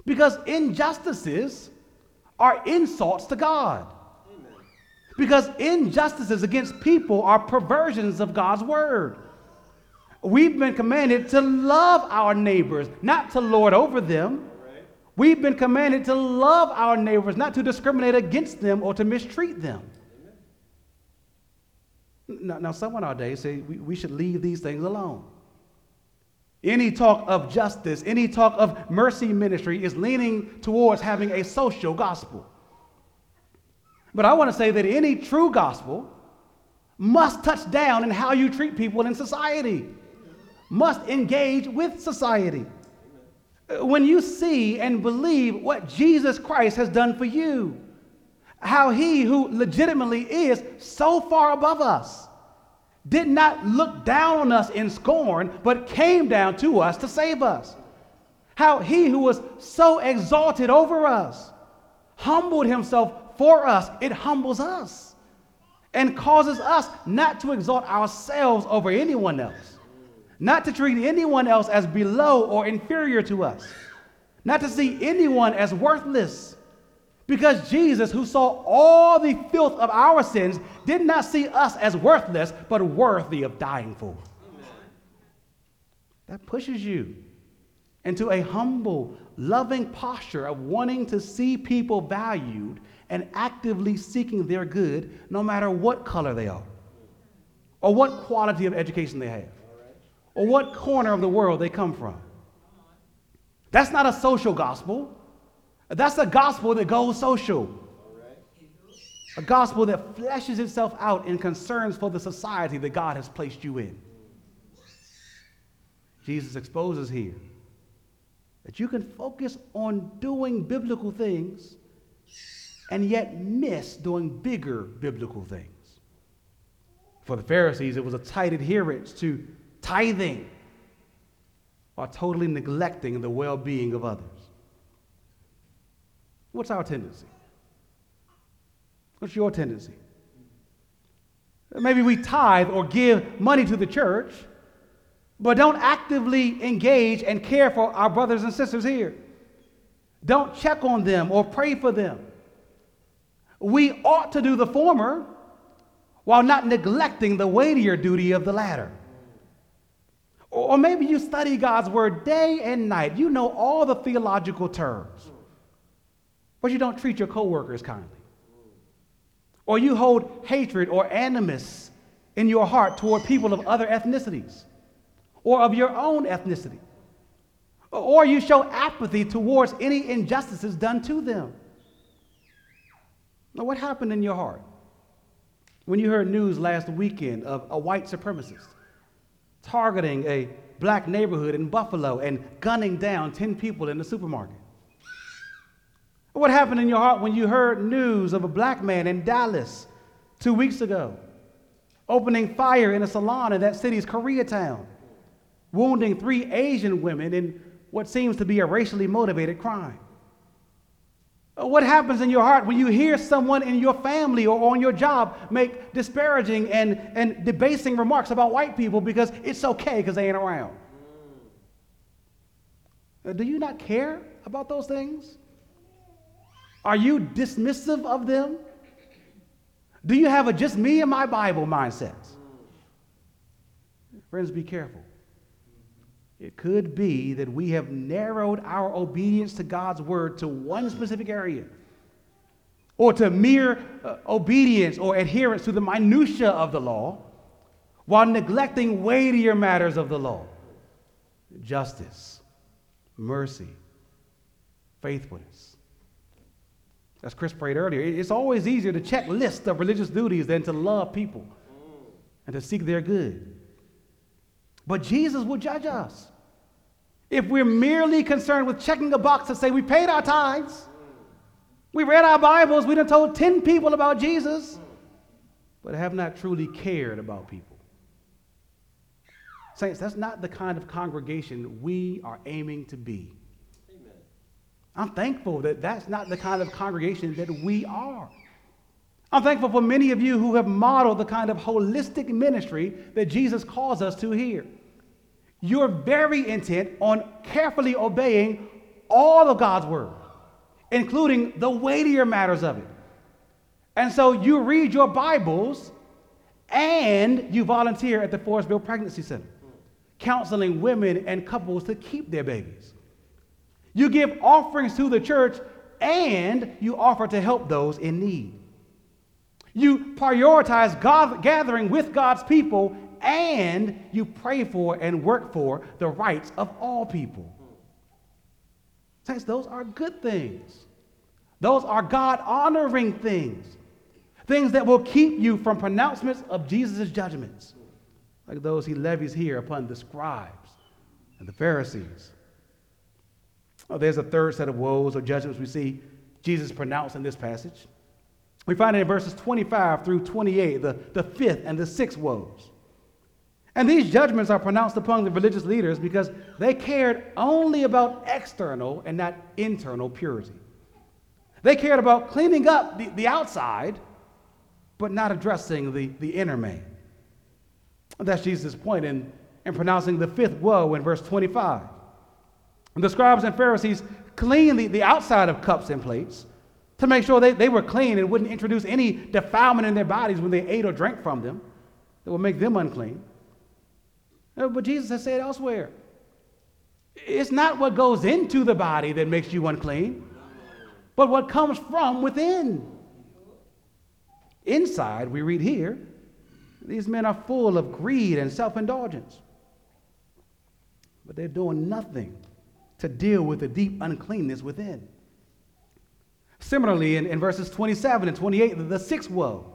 Because injustices are insults to God. Because injustices against people are perversions of God's word. We've been commanded to love our neighbors, not to lord over them. We've been commanded to love our neighbors, not to discriminate against them or to mistreat them. Now, now, someone day say we, we should leave these things alone. Any talk of justice, any talk of mercy ministry is leaning towards having a social gospel. But I want to say that any true gospel must touch down in how you treat people in society, must engage with society. When you see and believe what Jesus Christ has done for you, how he who legitimately is so far above us, did not look down on us in scorn, but came down to us to save us. How he who was so exalted over us humbled himself for us, it humbles us and causes us not to exalt ourselves over anyone else, not to treat anyone else as below or inferior to us, not to see anyone as worthless because Jesus, who saw all the filth of our sins, did not see us as worthless, but worthy of dying for. That pushes you into a humble, loving posture of wanting to see people valued and actively seeking their good, no matter what color they are, or what quality of education they have, or what corner of the world they come from. That's not a social gospel. That's a gospel that goes social. A gospel that fleshes itself out in concerns for the society that God has placed you in. Jesus exposes here that you can focus on doing biblical things and yet miss doing bigger biblical things. For the Pharisees, it was a tight adherence to tithing while totally neglecting the well being of others. What's our tendency? What's your tendency? Maybe we tithe or give money to the church, but don't actively engage and care for our brothers and sisters here. Don't check on them or pray for them. We ought to do the former while not neglecting the weightier duty of the latter. Or maybe you study God's word day and night. You know all the theological terms, but you don't treat your coworkers kindly. Or you hold hatred or animus in your heart toward people of other ethnicities or of your own ethnicity. Or you show apathy towards any injustices done to them. Now, what happened in your heart when you heard news last weekend of a white supremacist targeting a black neighborhood in Buffalo and gunning down 10 people in the supermarket? What happened in your heart when you heard news of a black man in Dallas two weeks ago opening fire in a salon in that city's Koreatown, wounding three Asian women in what seems to be a racially motivated crime? What happens in your heart when you hear someone in your family or on your job make disparaging and, and debasing remarks about white people because it's okay because they ain't around? Uh, Do you not care about those things? Are you dismissive of them? Do you have a just me and my Bible mindset? Friends, be careful. It could be that we have narrowed our obedience to God's word to one specific area or to mere uh, obedience or adherence to the minutiae of the law while neglecting weightier matters of the law justice, mercy, faithfulness. As Chris prayed earlier, it's always easier to check lists of religious duties than to love people and to seek their good. But Jesus will judge us. If we're merely concerned with checking a box to say we paid our tithes, we read our Bibles, we done told 10 people about Jesus, but have not truly cared about people. Saints, that's not the kind of congregation we are aiming to be. I'm thankful that that's not the kind of congregation that we are. I'm thankful for many of you who have modeled the kind of holistic ministry that Jesus calls us to here. You're very intent on carefully obeying all of God's word, including the weightier matters of it. And so you read your Bibles and you volunteer at the Forestville Pregnancy Center, counseling women and couples to keep their babies. You give offerings to the church and you offer to help those in need. You prioritize God, gathering with God's people and you pray for and work for the rights of all people. Saints, those are good things. Those are God honoring things. Things that will keep you from pronouncements of Jesus' judgments, like those he levies here upon the scribes and the Pharisees. Oh, there's a third set of woes or judgments we see Jesus pronounce in this passage. We find it in verses 25 through 28, the, the fifth and the sixth woes. And these judgments are pronounced upon the religious leaders because they cared only about external and not internal purity. They cared about cleaning up the, the outside, but not addressing the, the inner man. That's Jesus' point in, in pronouncing the fifth woe in verse 25. And the scribes and Pharisees cleaned the, the outside of cups and plates to make sure they, they were clean and wouldn't introduce any defilement in their bodies when they ate or drank from them that would make them unclean. Uh, But Jesus has said elsewhere it's not what goes into the body that makes you unclean, but what comes from within. Inside, we read here, these men are full of greed and self indulgence, but they're doing nothing to deal with the deep uncleanness within. Similarly, in, in verses 27 and 28, the sixth woe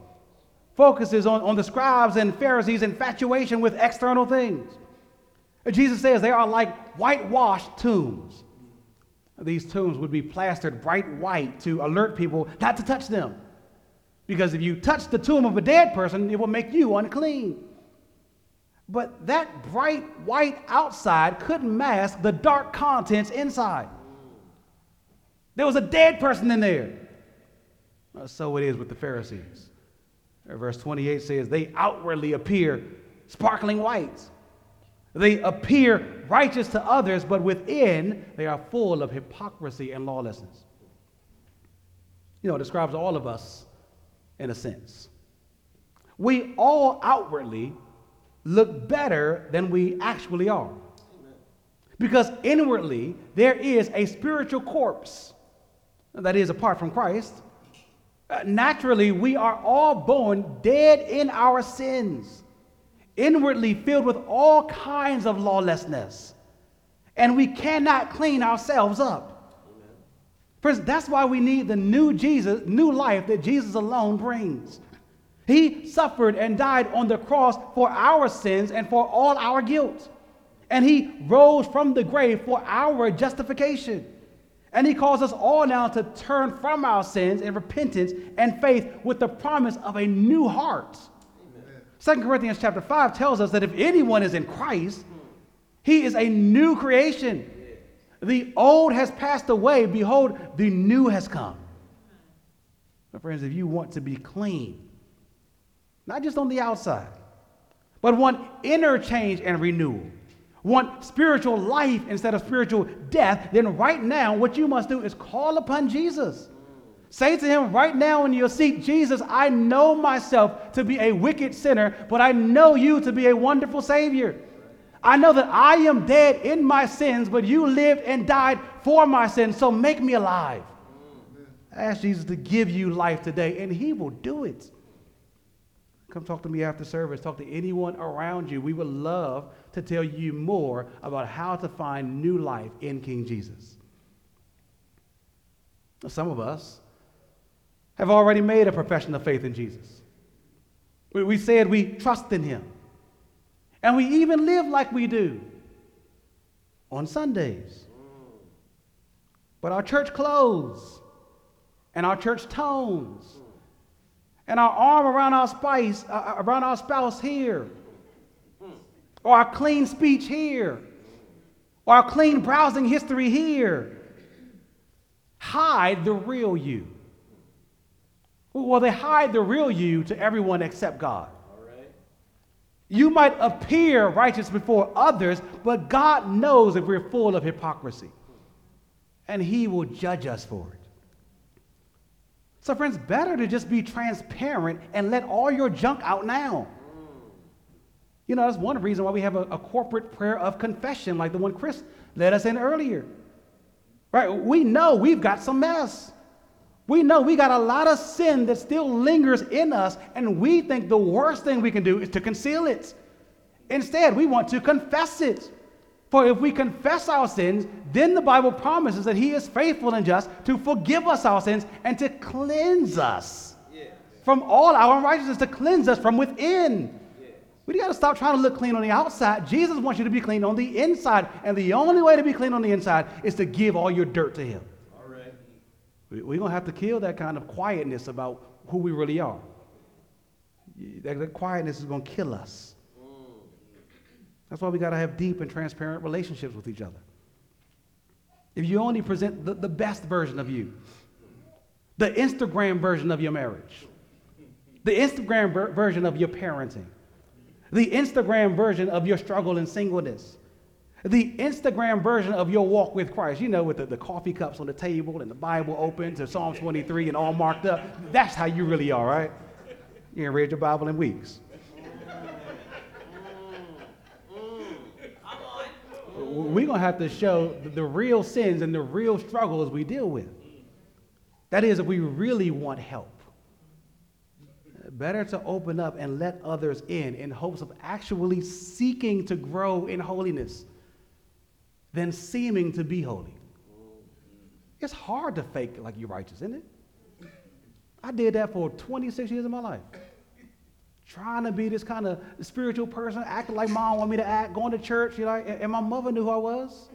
focuses on, on the scribes and Pharisees' infatuation with external things. Jesus says they are like whitewashed tombs. These tombs would be plastered bright white to alert people not to touch them. Because if you touch the tomb of a dead person, it will make you unclean. But that bright white outside couldn't mask the dark contents inside. There was a dead person in there. So it is with the Pharisees. Verse 28 says, They outwardly appear sparkling whites. They appear righteous to others, but within they are full of hypocrisy and lawlessness. You know, it describes all of us in a sense. We all outwardly look better than we actually are. Because inwardly, there is a spiritual corpse that is apart from Christ. Uh, naturally, we are all born dead in our sins, inwardly filled with all kinds of lawlessness, and we cannot clean ourselves up. Friends, that's why we need the new Jesus, new life that Jesus alone brings. He suffered and died on the cross for our sins and for all our guilt. And he rose from the grave for our justification. And he calls us all now to turn from our sins in repentance and faith with the promise of a new heart. Second Corinthians chapter 5 tells us that if anyone is in Christ, he is a new creation. The old has passed away. Behold, the new has come. My friends, if you want to be clean, not just on the outside, but want inner change and renewal, want spiritual life instead of spiritual death, then right now, what you must do is call upon Jesus. Say to him right now in your seat, Jesus, I know myself to be a wicked sinner, but I know you to be a wonderful Savior. I know that I am dead in my sins, but you lived and died for my sins, so make me alive. Ask Jesus to give you life today, and he will do it. Come talk to me after service. Talk to anyone around you. We would love to tell you more about how to find new life in King Jesus. Some of us have already made a profession of faith in Jesus. We, we said we trust in him. And we even live like we do on Sundays. But our church clothes and our church tones and our arm around our spice, uh, uh, around our spouse here, or our clean speech here, or our clean browsing history here. Hide the real you. Well, they hide the real you to everyone except God. You might appear righteous before others, but God knows if we're full of hypocrisy. And He will judge us for it. So, friends, better to just be transparent and let all your junk out now. You know, that's one reason why we have a, a, corporate prayer of confession like the one Chris led us in earlier. Right? We know we've got some mess. We know we got a lot of sin that still lingers in us, and we think the worst thing we can do is to conceal it. Instead, we want to confess it. For if we confess our sins, then the Bible promises that He is faithful and just to forgive us our sins and to cleanse us from all our unrighteousness, to cleanse us from within. We got to stop trying to look clean on the outside. Jesus wants you to be clean on the inside. And the only way to be clean on the inside is to give all your dirt to Him. All right. We're going to have to kill that kind of quietness about who we really are. That, that quietness is going to kill us. That's why we got to have deep and transparent relationships with each other. If you only present the, the best version of you, the Instagram version of your marriage, the Instagram ver- version of your parenting, the Instagram version of your struggle in singleness, the Instagram version of your walk with Christ, you know, with the, the coffee cups on the table and the Bible open to Psalm 23 and all marked up. That's how you really are, right? You ain't read your Bible in weeks. We're going to have to show the real sins and the real struggles we deal with. That is, if we really want help. Better to open up and let others in in hopes of actually seeking to grow in holiness than seeming to be holy. It's hard to fake like you're righteous, isn't it? I did that for 26 years of my life trying to be this kind of spiritual person, acting like mom wanted me to act, going to church, you know, and my mother knew who I was.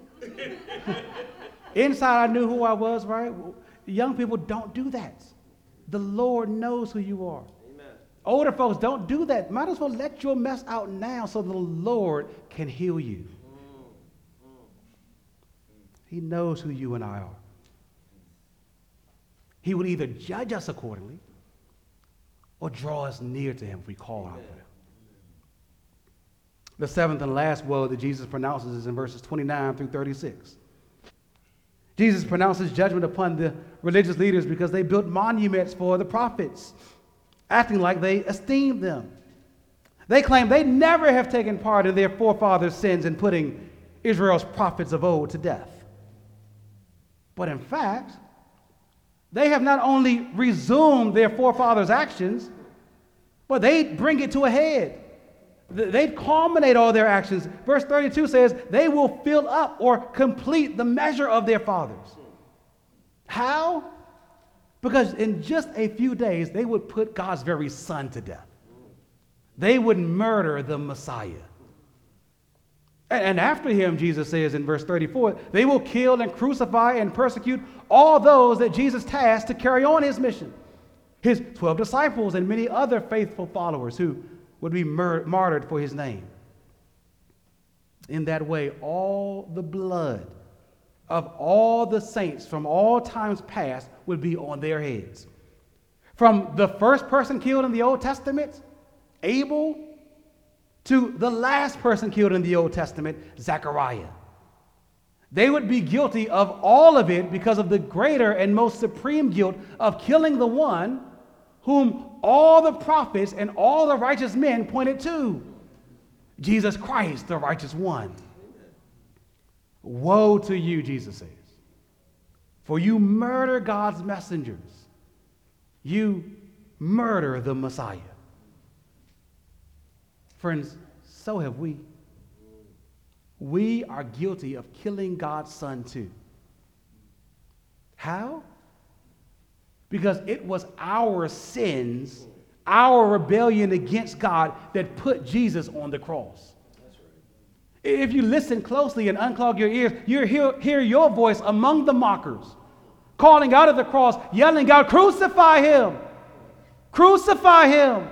Inside, I knew who I was, right? Young people don't do that. The Lord knows who you are. Amen. Older folks don't do that. Might as well let your mess out now so the Lord can heal you. Mm, mm. He knows who you and I are. He will either judge us accordingly or draw us near to him if we call to him. The seventh and last woe that Jesus pronounces is in verses 29 through 36. Jesus pronounces judgment upon the religious leaders because they built monuments for the prophets. acting like they esteemed them. They claim they never have taken part in their forefathers' sins in putting Israel's prophets of old to death. But in fact, they have not only resumed their forefathers' actions, but they bring it to a head. They culminate all their actions. Verse 32 says, they will fill up or complete the measure of their fathers. How? Because in just a few days, they would put God's very son to death. They would murder the Messiah. And after him, Jesus says in verse 34, they will kill and crucify and persecute all those that Jesus tasked to carry on his mission. His 12 disciples and many other faithful followers who would be mur- martyred for his name. In that way, all the blood of all the saints from all times past would be on their heads. From the first person killed in the Old Testament, Abel, to the last person killed in the Old Testament, Zechariah. They would be guilty of all of it because of the greater and most supreme guilt of killing the one whom all the prophets and all the righteous men pointed to Jesus Christ, the righteous one. Woe to you, Jesus says, for you murder God's messengers. You murder the Messiah. Friends, so have we. We are guilty of killing God's Son too. How? Because it was our sins, our rebellion against God, that put Jesus on the cross. If you listen closely and unclog your ears, you hear, hear your voice among the mockers, calling out of the cross, yelling out, Crucify him! Crucify him!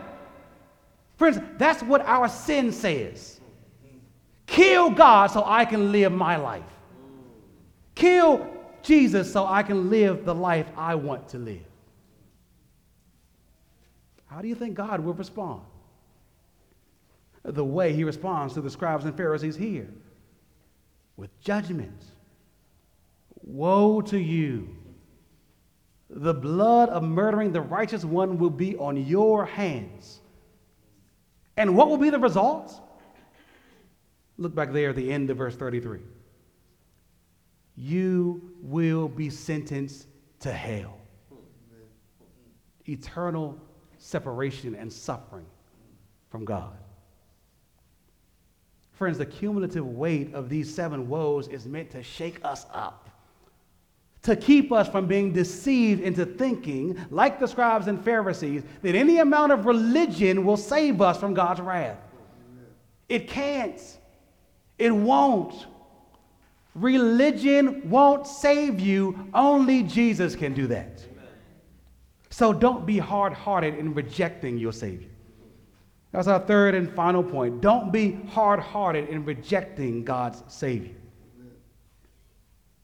Friends, that's what our sin says. Kill God so I can live my life. Kill Jesus so I can live the life I want to live. How do you think God will respond? The way he responds to the scribes and Pharisees here with judgment. Woe to you! The blood of murdering the righteous one will be on your hands. And what will be the results? Look back there at the end of verse 33. You will be sentenced to hell. Eternal separation and suffering from God. Friends, the cumulative weight of these seven woes is meant to shake us up, to keep us from being deceived into thinking, like the scribes and Pharisees, that any amount of religion will save us from God's wrath. It can't, it won't. Religion won't save you, only Jesus can do that. So don't be hard hearted in rejecting your Savior. That's our third and final point. Don't be hard hearted in rejecting God's Savior.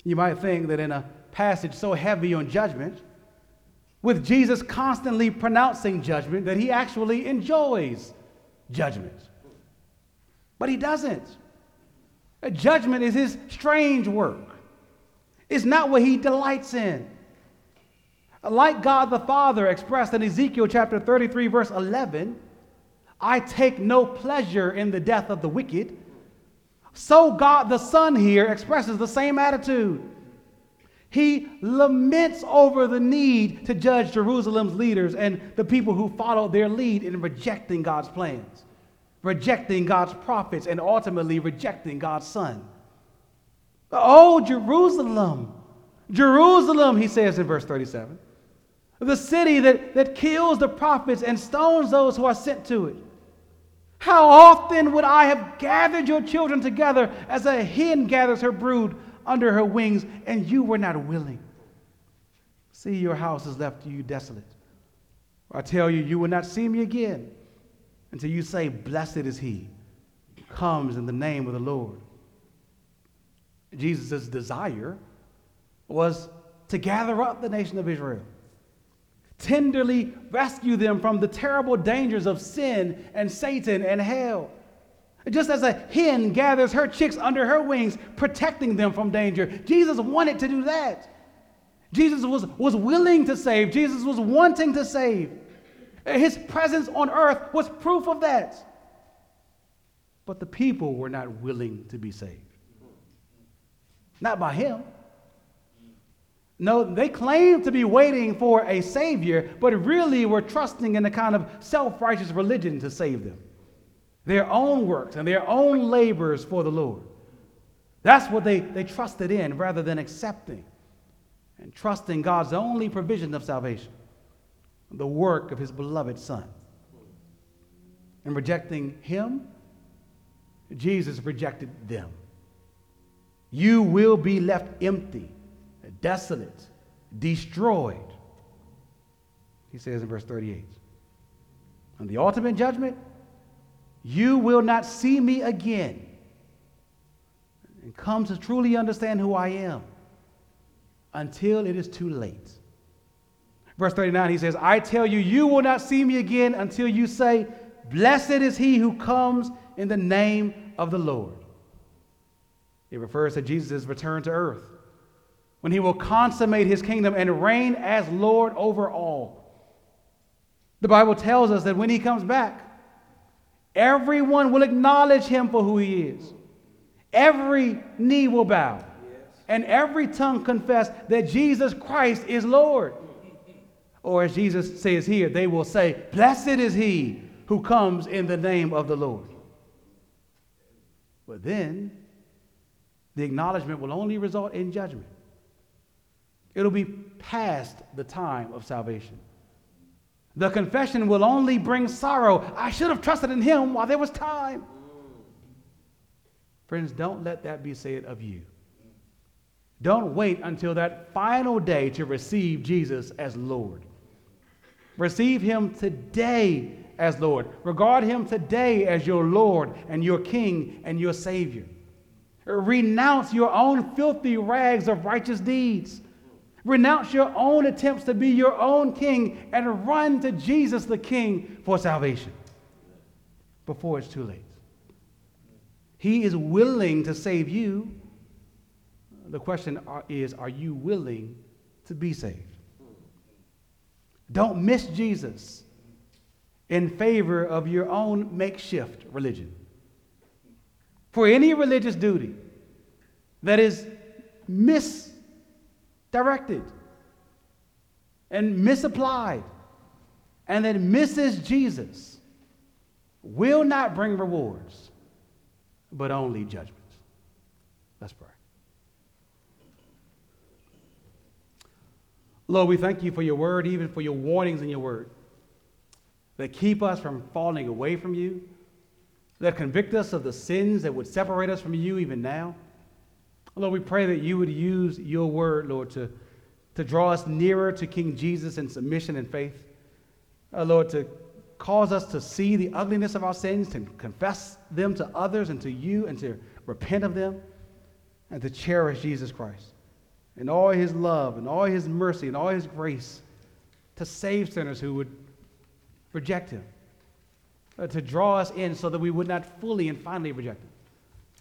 You might think that in a passage so heavy on judgment, with Jesus constantly pronouncing judgment, that he actually enjoys judgment. But he doesn't. Judgment is his strange work, it's not what he delights in. Like God the Father expressed in Ezekiel chapter 33, verse 11, I take no pleasure in the death of the wicked. So God the Son here expresses the same attitude. He laments over the need to judge Jerusalem's leaders and the people who followed their lead in rejecting God's plans, rejecting God's prophets, and ultimately rejecting God's Son. Oh, Jerusalem, Jerusalem, he says in verse 37 the city that, that kills the prophets and stones those who are sent to it. How often would I have gathered your children together as a hen gathers her brood under her wings, and you were not willing? See, your house is left you desolate. I tell you, you will not see me again until you say, Blessed is he who comes in the name of the Lord. Jesus' desire was to gather up the nation of Israel tenderly rescue them from the terrible dangers of sin and Satan and hell. Just as a hen gathers her chicks under her wings, protecting them from danger, Jesus wanted to do that. Jesus was, was willing to save, Jesus was wanting to save. His presence on earth was proof of that. But the people were not willing to be saved. Not by him. No, they claimed to be waiting for a Savior, but really were trusting in a kind of self righteous religion to save them. Their own works and their own labors for the Lord. That's what they, they trusted in rather than accepting and trusting God's only provision of salvation, the work of His beloved Son. And rejecting Him, Jesus rejected them. You will be left empty desolate, destroyed. He says in verse 38. And the ultimate judgment, you will not see me again and come to truly understand who I am until it is too late. Verse 39, he says, I tell you, you will not see me again until you say, Blessed is he who comes in the name of the Lord. It refers to Jesus' return to earth when he will consummate his kingdom and reign as Lord over all. The Bible tells us that when he comes back, everyone will acknowledge him for who he is. Every knee will bow, and every tongue confess that Jesus Christ is Lord. Or as Jesus says here, they will say, Blessed is he who comes in the name of the Lord. But then, the acknowledgement will only result in judgment. It'll be past the time of salvation. The confession will only bring sorrow. I should have trusted in him while there was time. Friends, don't let that be said of you. Don't wait until that final day to receive Jesus as Lord. Receive him today as Lord. Regard him today as your Lord and your King and your Savior. Renounce your own filthy rags of righteous deeds. Renounce your own attempts to be your own king and run to Jesus the King for salvation before it's too late. He is willing to save you. The question is are you willing to be saved? Don't miss Jesus in favor of your own makeshift religion. For any religious duty that is mis directed and misapplied and that misses Jesus will not bring rewards, but only judgments. Let's pray. Lord, we thank you for your word, even for your warnings in your word that keep us from falling away from you, that convict us of the sins that would separate us from you even now. Lord, we pray that you would use your word, Lord, to, to draw us nearer to King Jesus in submission and faith. Uh, Lord, to cause us to see the ugliness of our sins, to confess them to others and to you, and to repent of them, and to cherish Jesus Christ and all his love and all his mercy and all his grace to save sinners who would reject him, uh, to draw us in so that we would not fully and finally reject him.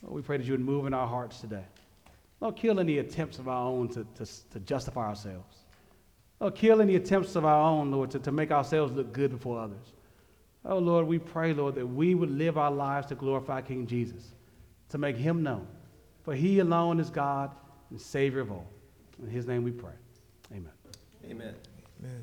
We pray that you would move in our hearts today. Lord, kill any attempts of our own to, to, to justify ourselves. Lord, kill any attempts of our own, Lord, to, to make ourselves look good before others. Oh, Lord, we pray, Lord, that we would live our lives to glorify King Jesus, to make him known. For he alone is God and Savior of all. In his name we pray. Amen.
Amen. Amen.